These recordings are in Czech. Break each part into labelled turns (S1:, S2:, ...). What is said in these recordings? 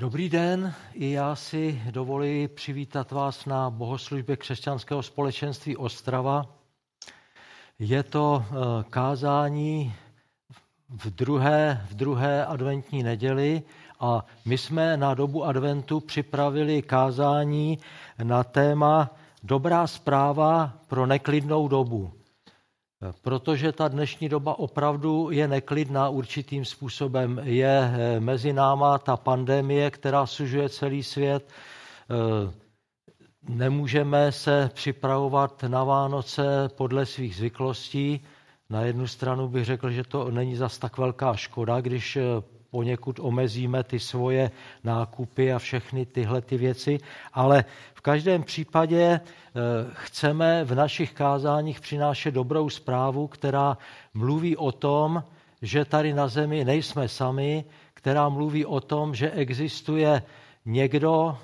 S1: Dobrý den, i já si dovoluji přivítat vás na bohoslužbě křesťanského společenství Ostrava. Je to eh, kázání v druhé, v druhé adventní neděli a my jsme na dobu adventu připravili kázání na téma Dobrá zpráva pro neklidnou dobu. Protože ta dnešní doba opravdu je neklidná určitým způsobem. Je eh, mezi náma ta pandemie, která sužuje celý svět. Eh, nemůžeme se připravovat na Vánoce podle svých zvyklostí. Na jednu stranu bych řekl, že to není zas tak velká škoda, když eh, poněkud omezíme ty svoje nákupy a všechny tyhle ty věci, ale v každém případě eh, chceme v našich kázáních přinášet dobrou zprávu, která mluví o tom, že tady na zemi nejsme sami, která mluví o tom, že existuje někdo,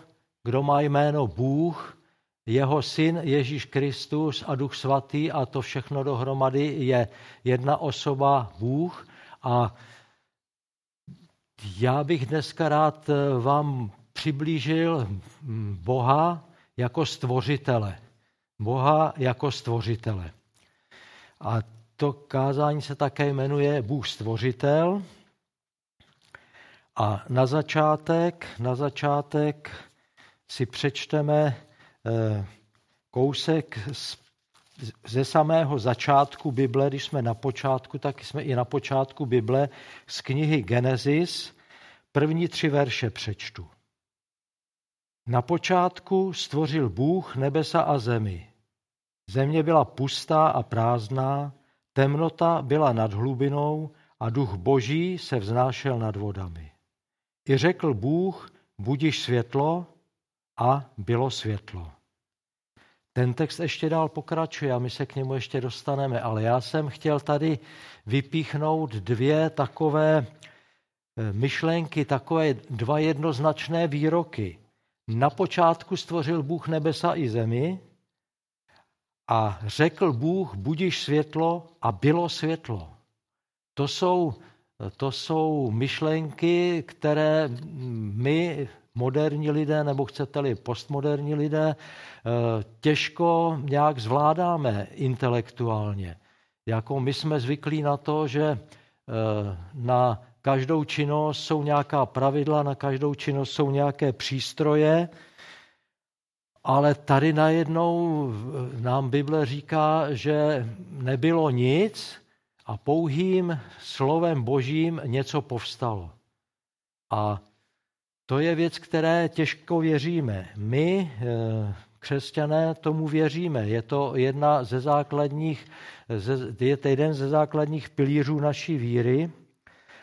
S1: kdo má jméno Bůh, jeho syn Ježíš Kristus a Duch Svatý a to všechno dohromady je jedna osoba Bůh. A já bych dneska rád eh, vám přiblížil hm, Boha jako stvořitele. Boha jako stvořitele. A to kázání se také jmenuje Bůh stvořitel. A na začátek, na začátek si přečteme eh, kousek z ze samého začátku Bible, když jsme na počátku, tak jsme i na počátku Bible, z knihy Genesis, první tři verše přečtu. Na počátku stvořil Bůh nebesa a zemi. Země byla pustá a prázdná, temnota byla nad hlubinou a duch boží se vznášel nad vodami. I řekl Bůh, budiš světlo a bylo světlo. Ten text ještě dál pokračuje a my se k němu ještě dostaneme, ale já jsem chtěl tady vypíchnout dvě takové eh, myšlenky, takové dva jednoznačné výroky. Na počátku stvořil Bůh nebesa i zemi a řekl Bůh, budiš světlo a bylo světlo. To jsou, to jsou myšlenky, které my moderní lidé, nebo chcete-li postmoderní lidé, eh, těžko nějak zvládáme intelektuálně. Jako my jsme zvyklí na to, že eh, na každou činnost jsou nějaká pravidla, na každou činnost jsou nějaké přístroje, ale tady najednou nám Bible říká, že nebylo nic a pouhým slovem božím něco povstalo. A to je věc, které těžko věříme. My, eh, křesťané, tomu věříme. Je to jedna ze základních, je to jeden ze základních pilířů naší víry,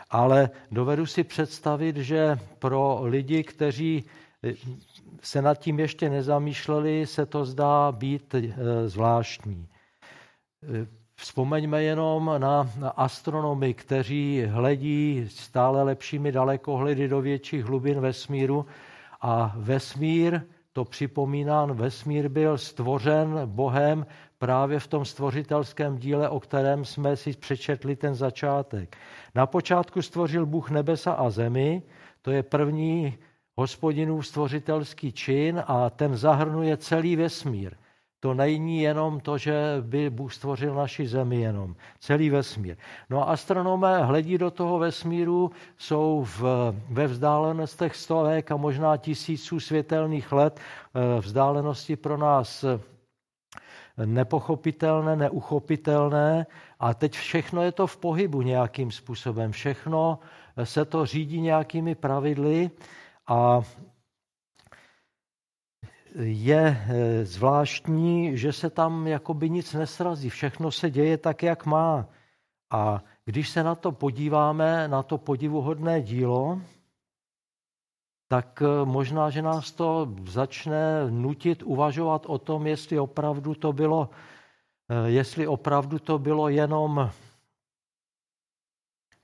S1: ale dovedu si představit, že pro lidi, kteří eh, se nad tím ještě nezamýšleli, se to zdá být eh, zvláštní. Vzpomeňme jenom na astronomy, kteří hledí stále lepšími dalekohledy do větších hlubin vesmíru a vesmír, to připomínám, vesmír byl stvořen Bohem právě v tom stvořitelském díle, o kterém jsme si přečetli ten začátek. Na počátku stvořil Bůh nebesa a zemi, to je první hospodinův stvořitelský čin a ten zahrnuje celý vesmír. To není jenom to, že by Bůh stvořil naši zemi jenom, celý vesmír. No a astronomé hledí do toho vesmíru, jsou v, ve vzdálenostech stovek a možná tisíců světelných let, eh, vzdálenosti pro nás eh, nepochopitelné, neuchopitelné a teď všechno je to v pohybu nějakým způsobem. Všechno se to řídí nějakými pravidly a je eh, zvláštní, že se tam jakoby nic nesrazí. Všechno se děje tak, jak má. A když se na to podíváme, na to podivuhodné dílo, tak eh, možná, že nás to začne nutit uvažovat o tom, jestli opravdu to bylo, eh, jestli opravdu to bylo jenom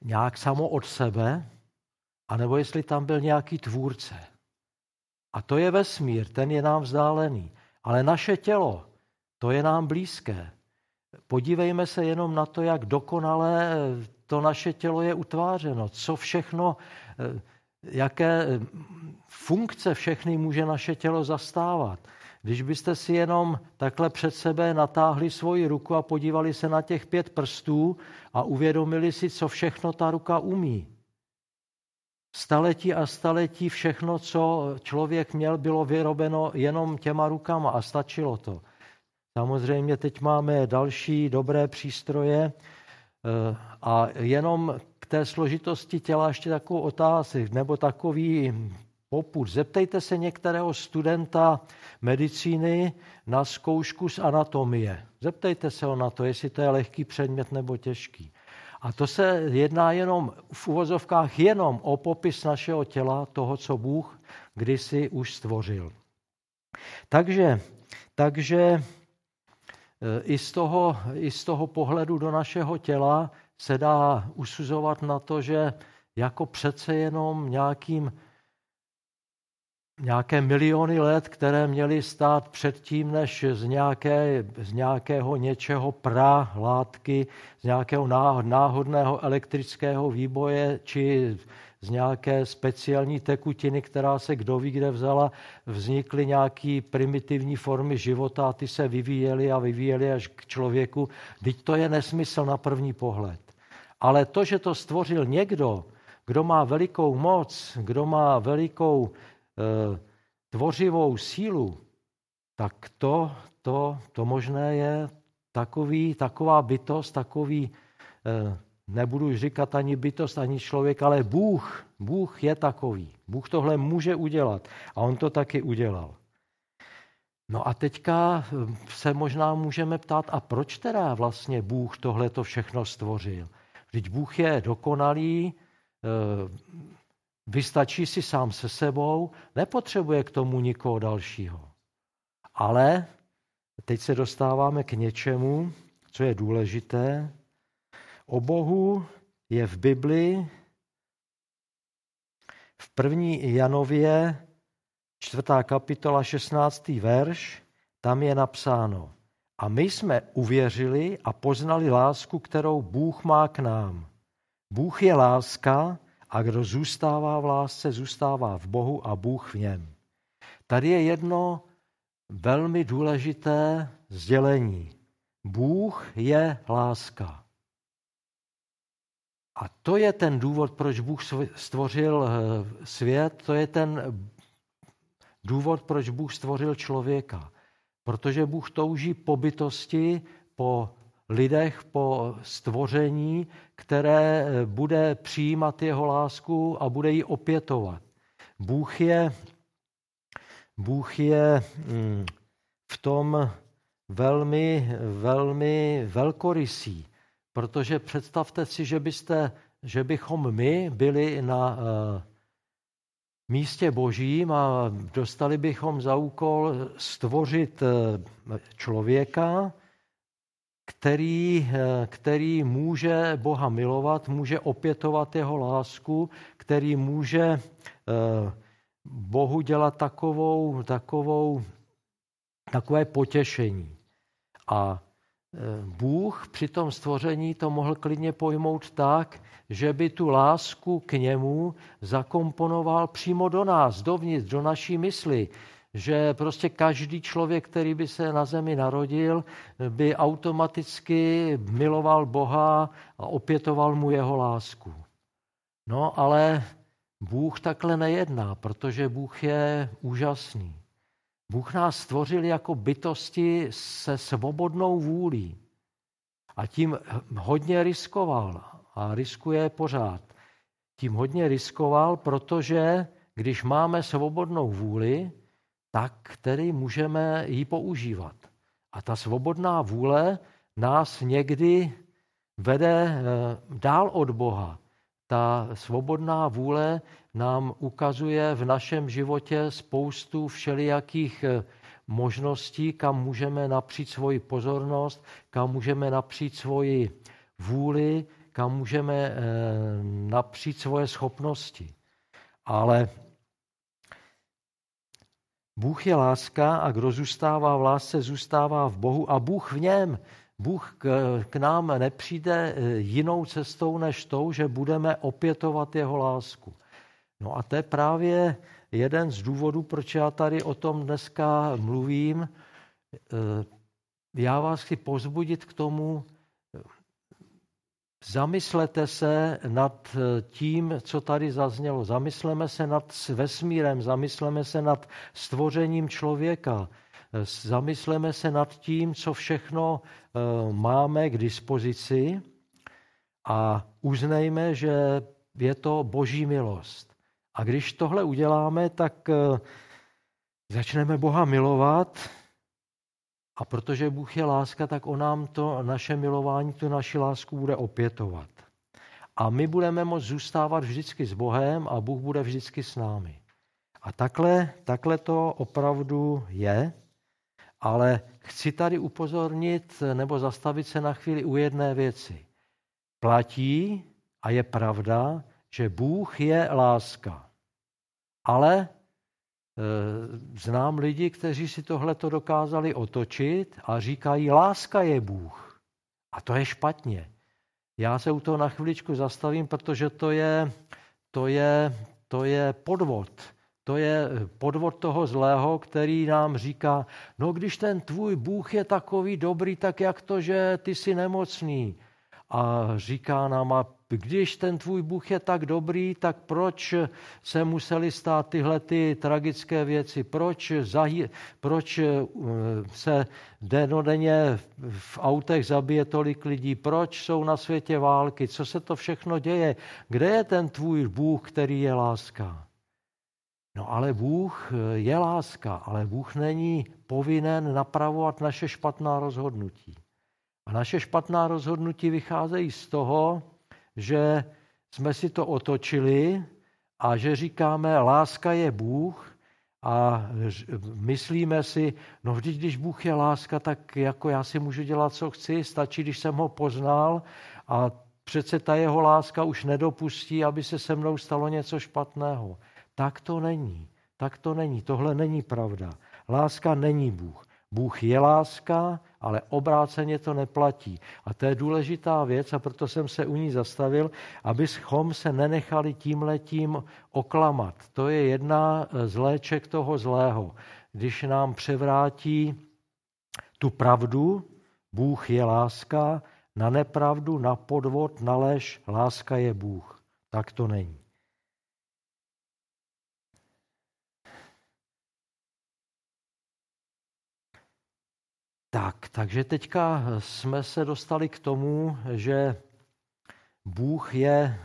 S1: nějak samo od sebe, anebo jestli tam byl nějaký tvůrce. A to je vesmír, ten je nám vzdálený. Ale naše tělo, to je nám blízké. Podívejme se jenom na to, jak dokonale to naše tělo je utvářeno, co všechno, jaké funkce všechny může naše tělo zastávat. Když byste si jenom takhle před sebe natáhli svoji ruku a podívali se na těch pět prstů a uvědomili si, co všechno ta ruka umí. Staletí a staletí všechno, co člověk měl, bylo vyrobeno jenom těma rukama a stačilo to. Samozřejmě teď máme další dobré přístroje eh, a jenom k té složitosti těla ještě takovou otázku, nebo takový popud. Zeptejte se některého studenta medicíny na zkoušku z anatomie. Zeptejte se ho na to, jestli to je lehký předmět nebo těžký. A to se jedná jenom v uvozovkách jenom o popis našeho těla, toho, co Bůh kdysi už stvořil. Takže, takže e, i z, toho, i z toho pohledu do našeho těla se dá usuzovat na to, že jako přece jenom nějakým nějaké miliony let, které měly stát předtím, než z, nějaké, z nějakého něčeho pra látky, z nějakého náhodného elektrického výboje či z nějaké speciální tekutiny, která se kdo ví kde vzala, vznikly nějaké primitivní formy života a ty se vyvíjely a vyvíjely až k člověku. Teď to je nesmysl na první pohled. Ale to, že to stvořil někdo, kdo má velikou moc, kdo má velikou tvořivou sílu, tak to, to, to možné je takový, taková bytost, takový, eh, nebudu říkat ani bytost, ani člověk, ale Bůh, Bůh je takový. Bůh tohle může udělat a on to taky udělal. No a teďka eh, se možná můžeme ptát, a proč teda vlastně Bůh tohle to všechno stvořil? Vždyť Bůh je dokonalý, Vystačí si sám se sebou, nepotřebuje k tomu nikoho dalšího. Ale teď se dostáváme k něčemu, co je důležité. O Bohu je v Bibli v první Janově, čtvrtá kapitola, 16. verš, tam je napsáno. A my jsme uvěřili a poznali lásku, kterou Bůh má k nám. Bůh je láska a kdo zůstává v lásce, zůstává v Bohu a Bůh v něm. Tady je jedno velmi důležité sdělení. Bůh je láska. A to je ten důvod, proč Bůh stvořil eh, svět, to je ten důvod, proč Bůh stvořil člověka. Protože Bůh touží po bytosti, po lidech, po stvoření, které eh, bude přijímat jeho lásku a bude ji opětovat. Bůh je, Bůh je mm, v tom velmi, velmi velkorysý, protože představte si, že, byste, že bychom my byli na uh, místě božím a dostali bychom za úkol stvořit uh, člověka, který, eh, který může Boha milovat, může opětovat jeho lásku, který může eh, Bohu dělat takovou, takovou, takové potěšení. A eh, Bůh při tom stvoření to mohl klidně pojmout tak, že by tu lásku k němu zakomponoval přímo do nás, dovnitř, do naší mysli, že prostě každý člověk, který by se na zemi narodil, by automaticky miloval Boha a opětoval mu jeho lásku. No ale Bůh takhle nejedná, protože Bůh je úžasný. Bůh nás stvořil jako bytosti se svobodnou vůlí. A tím hodně riskoval a riskuje pořád. Tím hodně riskoval, protože když máme svobodnou vůli, tak který můžeme ji používat. A ta svobodná vůle nás někdy vede eh, dál od Boha. Ta svobodná vůle nám ukazuje v našem životě spoustu všelijakých eh, možností, kam můžeme napřít svoji pozornost, kam můžeme napřít svoji vůli, kam můžeme eh, napřít svoje schopnosti. Ale Bůh je láska a kdo zůstává v lásce, zůstává v Bohu a Bůh v něm. Bůh k nám nepřijde eh, jinou cestou než tou, že budeme opětovat jeho lásku. No a to je právě jeden z důvodů, proč já tady o tom dneska mluvím. Eh, já vás chci pozbudit k tomu, zamyslete se nad tím, co tady zaznělo. Zamysleme se nad vesmírem, zamysleme se nad stvořením člověka. Zamysleme se nad tím, co všechno eh, máme k dispozici a uznejme, že je to boží milost. A když tohle uděláme, tak eh, začneme Boha milovat a protože Bůh je láska, tak on nám to naše milování, tu naši lásku bude opětovat. A my budeme moct zůstávat vždycky s Bohem a Bůh bude vždycky s námi. A takhle, takhle to opravdu je, ale chci tady upozornit nebo zastavit se na chvíli u jedné věci. Platí a je pravda, že Bůh je láska. Ale znám lidi, kteří si tohleto dokázali otočit a říkají, láska je Bůh. A to je špatně. Já se u toho na chviličku zastavím, protože to je, to je, to je podvod. To je podvod toho zlého, který nám říká, no když ten tvůj Bůh je takový dobrý, tak jak to, že ty jsi nemocný? A říká nám, a když ten tvůj Bůh je tak dobrý, tak proč se museli stát tyhle ty tragické věci? Proč, zahy, proč eh, se denodenně v autech zabije tolik lidí? Proč jsou na světě války? Co se to všechno děje? Kde je ten tvůj Bůh, který je láska? No ale Bůh je láska, ale Bůh není povinen napravovat naše špatná rozhodnutí. A naše špatná rozhodnutí vycházejí z toho, že jsme si to otočili a že říkáme, láska je Bůh a myslíme si, no vždyť, když Bůh je láska, tak jako já si můžu dělat, co chci, stačí, když jsem ho poznal a přece ta jeho láska už nedopustí, aby se se mnou stalo něco špatného. Tak to není. Tak to není. Tohle není pravda. Láska není Bůh. Bůh je láska, ale obráceně to neplatí. A to je důležitá věc a proto jsem se u ní zastavil, abychom se nenechali tímhletím oklamat. To je jedna z léček toho zlého. Když nám převrátí tu pravdu, Bůh je láska, na nepravdu, na podvod, na lež, láska je Bůh. Tak to není. Tak, takže teďka jsme se dostali k tomu, že Bůh je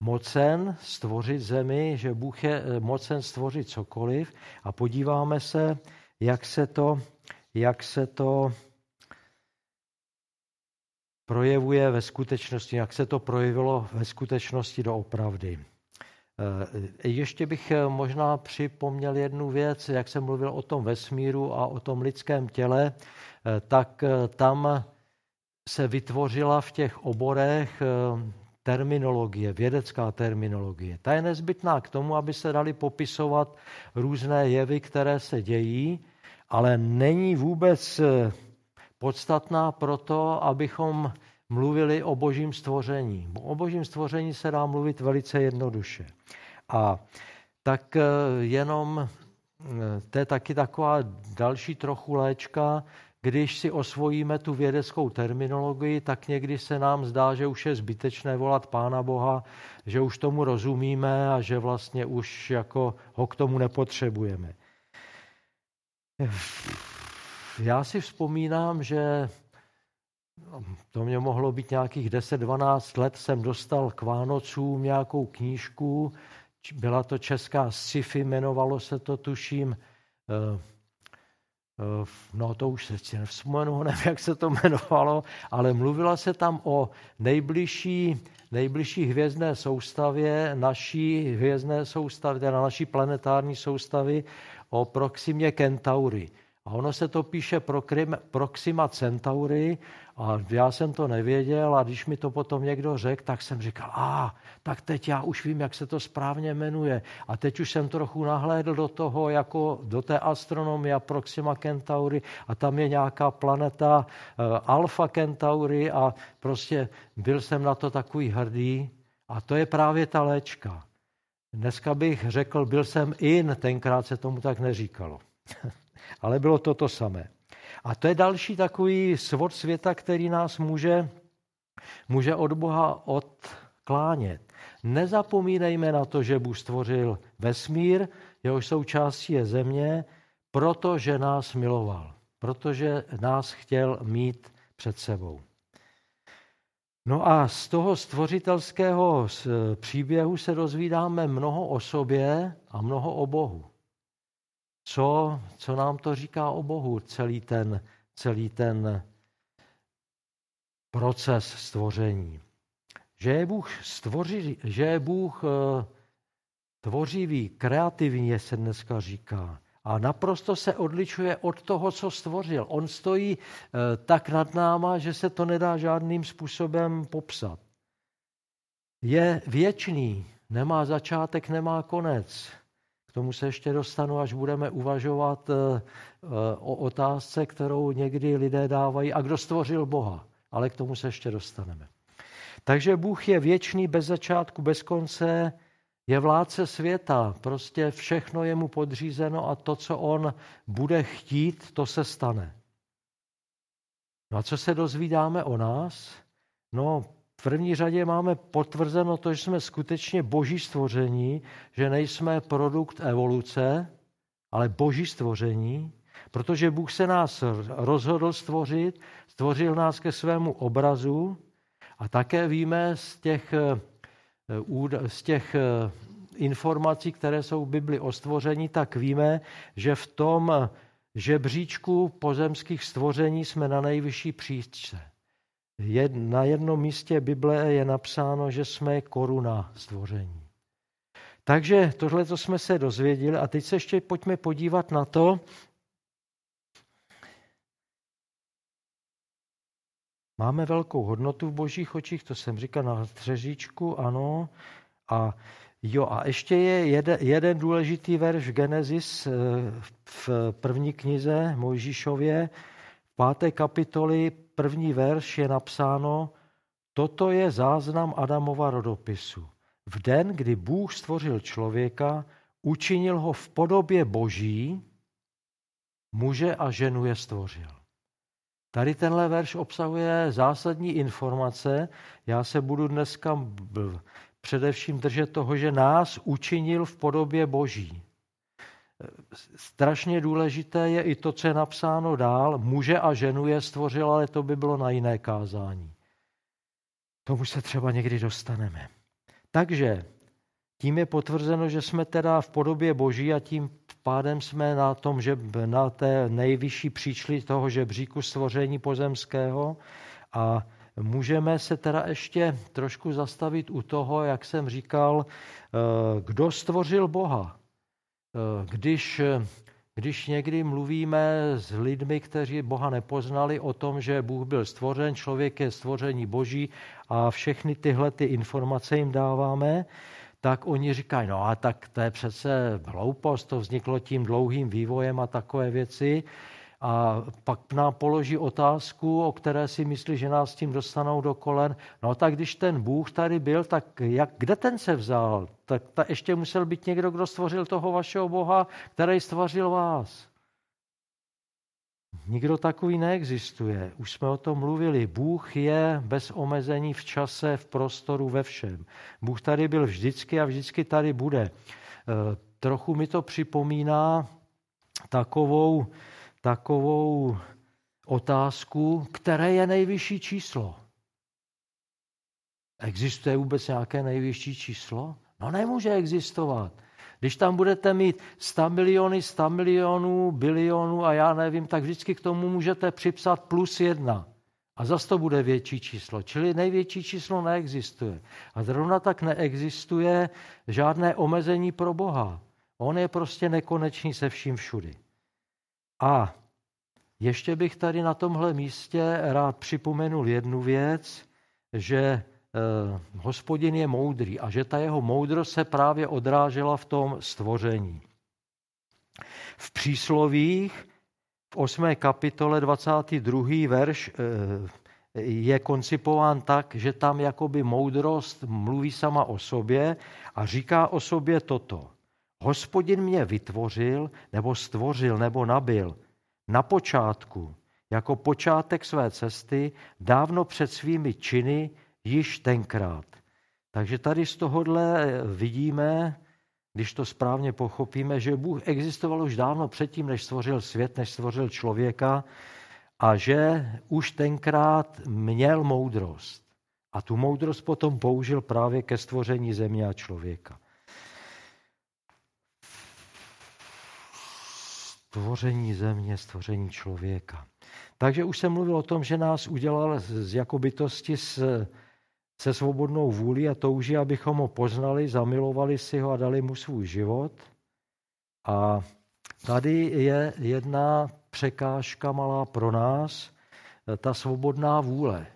S1: mocen stvořit zemi, že Bůh je eh, mocen stvořit cokoliv a podíváme se, jak se to, jak se to projevuje ve skutečnosti, jak se to projevilo ve skutečnosti doopravdy. Eh, ještě bych eh, možná připomněl jednu věc, jak jsem mluvil o tom vesmíru a o tom lidském těle, eh, tak tam se vytvořila v těch oborech terminologie, vědecká terminologie. Ta je nezbytná k tomu, aby se dali popisovat různé jevy, které se dějí, ale není vůbec podstatná proto, abychom mluvili o božím stvoření. O božím stvoření se dá mluvit velice jednoduše. A tak eh, jenom eh, to je taky taková další trochu léčka, když si osvojíme tu vědeckou terminologii, tak někdy se nám zdá, že už je zbytečné volat Pána Boha, že už tomu rozumíme a že vlastně už jako ho k tomu nepotřebujeme. Já si vzpomínám, že to mě mohlo být nějakých 10-12 let, jsem dostal k Vánocům nějakou knížku, byla to česká sci-fi, jmenovalo se to, tuším, eh, eh, no to už se nevzpomenu, nevím, jak se to jmenovalo, ale mluvila se tam o nejbližší, nejbližší hvězdné soustavě, naší hvězdné soustavy, teda naší planetární soustavy, o Proximě Kentaury. A ono se to píše Proxima Centauri a já jsem to nevěděl a když mi to potom někdo řekl, tak jsem říkal, a ah, tak teď já už vím, jak se to správně jmenuje. A teď už jsem trochu nahlédl do toho, jako do té astronomie Proxima Centauri a tam je nějaká planeta uh, Centauri a prostě byl jsem na to takový hrdý. A to je právě ta léčka. Dneska bych řekl, byl jsem in, tenkrát se tomu tak neříkalo. Ale bylo to to samé. A to je další takový svod světa, který nás může, může od Boha odklánět. Nezapomínejme na to, že Bůh stvořil vesmír, jehož součástí je země, protože nás miloval, protože nás chtěl mít před sebou. No a z toho stvořitelského příběhu se dozvídáme mnoho o sobě a mnoho o Bohu. Co, co nám to říká o Bohu, celý ten, celý ten proces stvoření. Že je Bůh, stvoří, že je Bůh eh, tvořivý, kreativní, se dneska říká. A naprosto se odličuje od toho, co stvořil. On stojí eh, tak nad náma, že se to nedá žádným způsobem popsat. Je věčný, nemá začátek, nemá konec. Tomu se ještě dostanu, až budeme uvažovat eh, o otázce, kterou někdy lidé dávají. A kdo stvořil Boha? Ale k tomu se ještě dostaneme. Takže Bůh je věčný, bez začátku, bez konce, je vládce světa, prostě všechno je mu podřízeno a to, co on bude chtít, to se stane. No a co se dozvídáme o nás? No, v první řadě máme potvrzeno to, že jsme skutečně boží stvoření, že nejsme produkt evoluce, ale boží stvoření, protože Bůh se nás rozhodl stvořit, stvořil nás ke svému obrazu a také víme z těch, eh, z těch eh, informací, které jsou v Bibli o stvoření, tak víme, že v tom žebříčku pozemských stvoření jsme na nejvyšší příčce. Na jednom místě Bible je napsáno, že jsme koruna stvoření. Takže tohle jsme se dozvěděli a teď se ještě pojďme podívat na to, Máme velkou hodnotu v božích očích, to jsem říkal na třežičku, ano. A jo, a ještě je jeden, jeden důležitý verš Genesis eh, v první knize Mojžíšově, páté kapitoli, první verš je napsáno, toto je záznam Adamova rodopisu. V den, kdy Bůh stvořil člověka, učinil ho v podobě boží, muže a ženu je stvořil. Tady tenhle verš obsahuje zásadní informace. Já se budu dneska především držet toho, že nás učinil v podobě Boží. Strašně důležité je i to, co je napsáno dál. Muže a ženu je stvořil, ale to by bylo na jiné kázání. Tomu se třeba někdy dostaneme. Takže tím je potvrzeno, že jsme teda v podobě Boží a tím pádem jsme na tom, že na té nejvyšší příčli toho žebříku stvoření pozemského a můžeme se teda ještě trošku zastavit u toho, jak jsem říkal, eh, kdo stvořil Boha. Když, když někdy mluvíme s lidmi, kteří Boha nepoznali, o tom, že Bůh byl stvořen, člověk je stvoření Boží a všechny tyhle ty informace jim dáváme, tak oni říkají, no a tak to je přece hloupost, to vzniklo tím dlouhým vývojem a takové věci. A pak nám položí otázku, o které si myslí, že nás tím dostanou do kolen. No tak když ten Bůh tady byl, tak jak, kde ten se vzal? Tak ta ještě musel být někdo, kdo stvořil toho vašeho Boha, který stvořil vás. Nikdo takový neexistuje. Už jsme o tom mluvili. Bůh je bez omezení v čase, v prostoru, ve všem. Bůh tady byl vždycky a vždycky tady bude. E, trochu mi to připomíná takovou, takovou otázku, které je nejvyšší číslo. Existuje vůbec nějaké nejvyšší číslo? No nemůže existovat. Když tam budete mít 100 miliony, 100 milionů, bilionů a já nevím, tak vždycky k tomu můžete připsat plus jedna. A zase to bude větší číslo. Čili největší číslo neexistuje. A zrovna tak neexistuje žádné omezení pro Boha. On je prostě nekonečný se vším všudy. A ještě bych tady na tomhle místě rád připomenul jednu věc, že Eh, hospodin je moudrý a že ta jeho moudrost se právě odrážela v tom stvoření. V příslovích v 8. kapitole 22. verš eh, je koncipován tak, že tam jakoby moudrost mluví sama o sobě a říká o sobě toto. Hospodin mě vytvořil, nebo stvořil, nebo nabil na počátku, jako počátek své cesty, dávno před svými činy, již tenkrát. Takže tady z tohohle vidíme, když to správně pochopíme, že Bůh existoval už dávno předtím, než stvořil svět, než stvořil člověka a že už tenkrát měl moudrost. A tu moudrost potom použil právě ke stvoření země a člověka. Stvoření země, stvoření člověka. Takže už jsem mluvil o tom, že nás udělal z jako bytosti s, se svobodnou vůli a touží, abychom ho poznali, zamilovali si ho a dali mu svůj život. A tady je jedna překážka malá pro nás, ta svobodná vůle.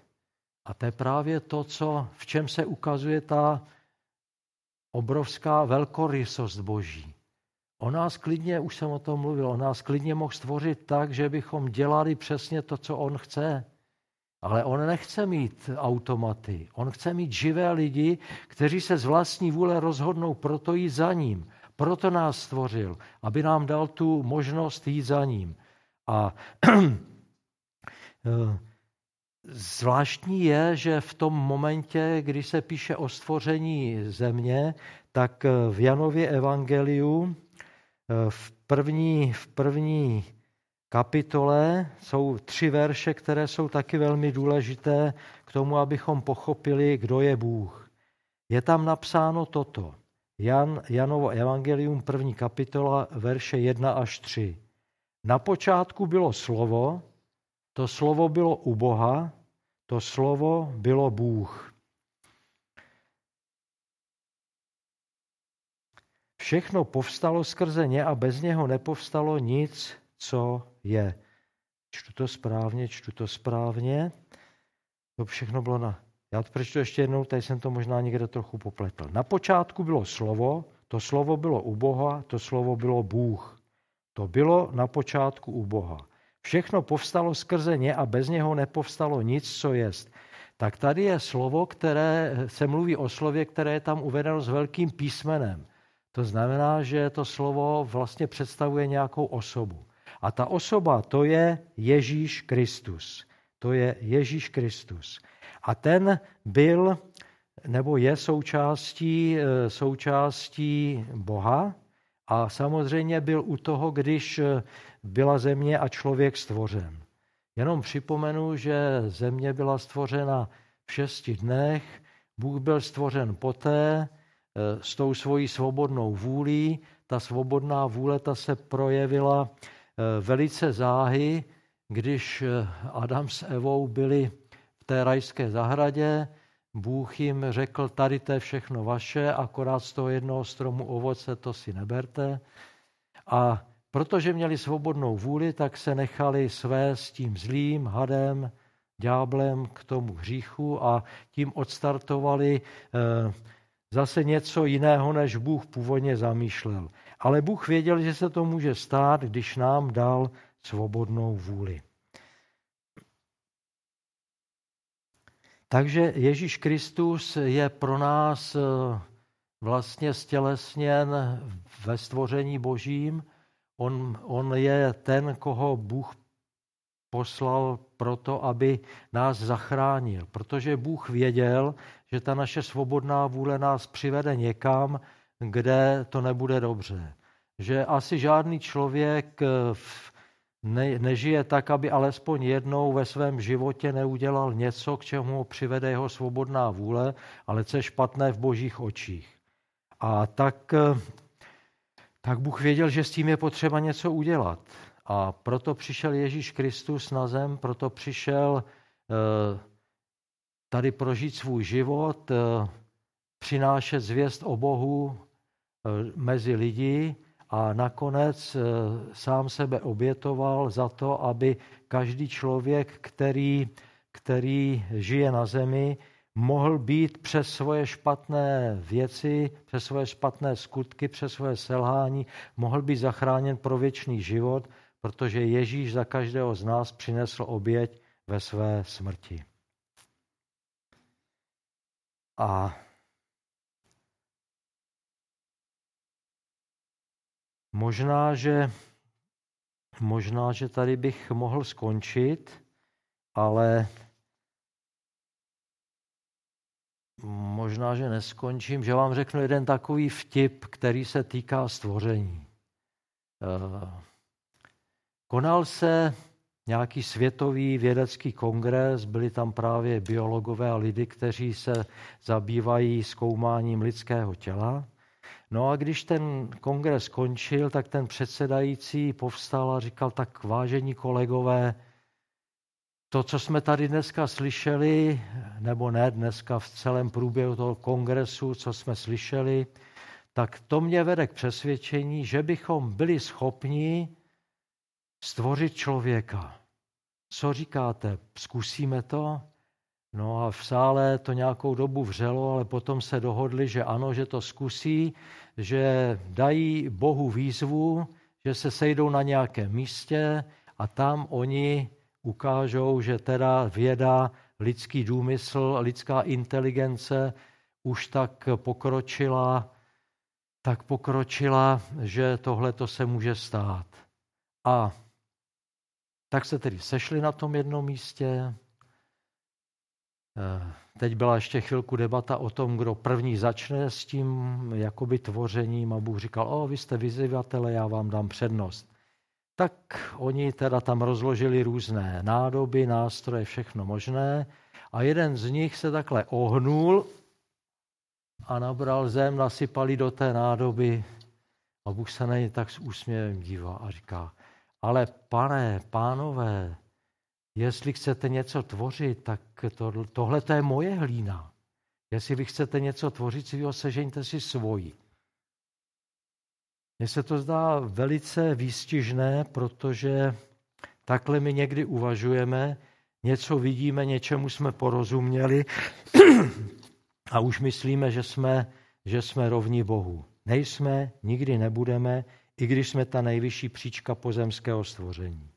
S1: A to je právě to, co, v čem se ukazuje ta obrovská velkorysost Boží. On nás klidně, už jsem o tom mluvil, on nás klidně mohl stvořit tak, že bychom dělali přesně to, co on chce. Ale on nechce mít automaty. On chce mít živé lidi, kteří se z vlastní vůle rozhodnou proto jít za ním. Proto nás stvořil, aby nám dal tu možnost jít za ním. A eh, zvláštní je, že v tom momentě, kdy se píše o stvoření země, tak v Janově evangeliu Eh, v první, v první kapitole jsou tři verše, které jsou taky velmi důležité k tomu, abychom pochopili, kdo je Bůh. Je tam napsáno toto. Jan, Janovo evangelium, první kapitola, verše 1 až 3. Na počátku bylo slovo, to slovo bylo u Boha, to slovo bylo Bůh. Všechno povstalo skrze ně a bez něho nepovstalo nic, co je. Čtu to správně, čtu to správně. To všechno bylo na... Já to přečtu ještě jednou, tady jsem to možná někde trochu popletl. Na počátku bylo slovo, to slovo bylo u Boha, to slovo bylo Bůh. To bylo na počátku u Boha. Všechno povstalo skrze ně a bez něho nepovstalo nic, co jest. Tak tady je slovo, které se mluví o slově, které je tam uvedeno s velkým písmenem. To znamená, že to slovo vlastně představuje nějakou osobu. A ta osoba to je Ježíš Kristus. To je Ježíš Kristus. A ten byl nebo je součástí, eh, součástí Boha a samozřejmě byl u toho, když eh, byla země a člověk stvořen. Jenom připomenu, že země byla stvořena v šesti dnech, Bůh byl stvořen poté, s tou svojí svobodnou vůlí. Ta svobodná vůle ta se projevila eh, velice záhy, když eh, Adam s Evou byli v té rajské zahradě. Bůh jim řekl, tady to je všechno vaše, akorát z toho jednoho stromu ovoce to si neberte. A protože měli svobodnou vůli, tak se nechali své s tím zlým hadem, ďáblem k tomu hříchu a tím odstartovali zase něco jiného, než Bůh původně zamýšlel. Ale Bůh věděl, že se to může stát, když nám dal svobodnou vůli. Takže Ježíš Kristus je pro nás eh, vlastně stělesněn ve stvoření božím. On, on je ten, koho Bůh poslal proto, aby nás zachránil. Protože Bůh věděl, že ta naše svobodná vůle nás přivede někam, kde to nebude dobře. Že asi žádný člověk eh, ne, nežije tak, aby alespoň jednou ve svém životě neudělal něco, k čemu ho přivede jeho svobodná vůle, ale co je špatné v božích očích. A tak, eh, tak Bůh věděl, že s tím je potřeba něco udělat. A proto přišel Ježíš Kristus na zem, proto přišel eh, tady prožít svůj život, eh, přinášet zvěst o Bohu eh, mezi lidi a nakonec sám sebe obětoval za to, aby každý člověk, který, který žije na zemi, mohl být přes svoje špatné věci, přes svoje špatné skutky, přes svoje selhání, mohl být zachráněn pro věčný život protože Ježíš za každého z nás přinesl oběť ve své smrti. A možná, že, možná, že tady bych mohl skončit, ale možná, že neskončím, že vám řeknu jeden takový vtip, který se týká stvoření. Eh, konal se nějaký světový vědecký kongres, byli tam právě biologové a lidi, kteří se zabývají zkoumáním lidského těla. No a když ten kongres skončil, tak ten předsedající povstal a říkal, tak vážení kolegové, to, co jsme tady dneska slyšeli, nebo ne dneska v celém průběhu toho kongresu, co jsme slyšeli, tak to mě vede k přesvědčení, že bychom byli schopni stvořit člověka. Co říkáte? Zkusíme to? No a v sále to nějakou dobu vřelo, ale potom se dohodli, že ano, že to zkusí, že dají Bohu výzvu, že se sejdou na nějakém místě a tam oni ukážou, že teda věda, lidský důmysl, lidská inteligence už tak pokročila, tak pokročila, že tohle to se může stát. A tak se tedy sešli na tom jednom místě. Eh, teď byla ještě chvilku debata o tom, kdo první začne s tím jakoby tvořením a Bůh říkal, o, vy jste vyzývatele, já vám dám přednost. Tak oni teda tam rozložili různé nádoby, nástroje, všechno možné a jeden z nich se takhle ohnul a nabral zem, nasypali do té nádoby a Bůh se na ně tak s úsměvem dívá a říká, ale pane, pánové, jestli chcete něco tvořit, tak to, tohle to je moje hlína. Jestli vy chcete něco tvořit svýho, sežeňte si svoji. Mně se to zdá velice výstižné, protože takhle my někdy uvažujeme, něco vidíme, něčemu jsme porozuměli a už myslíme, že jsme, že jsme rovní Bohu. Nejsme, nikdy nebudeme, i když jsme ta nejvyšší příčka pozemského stvoření.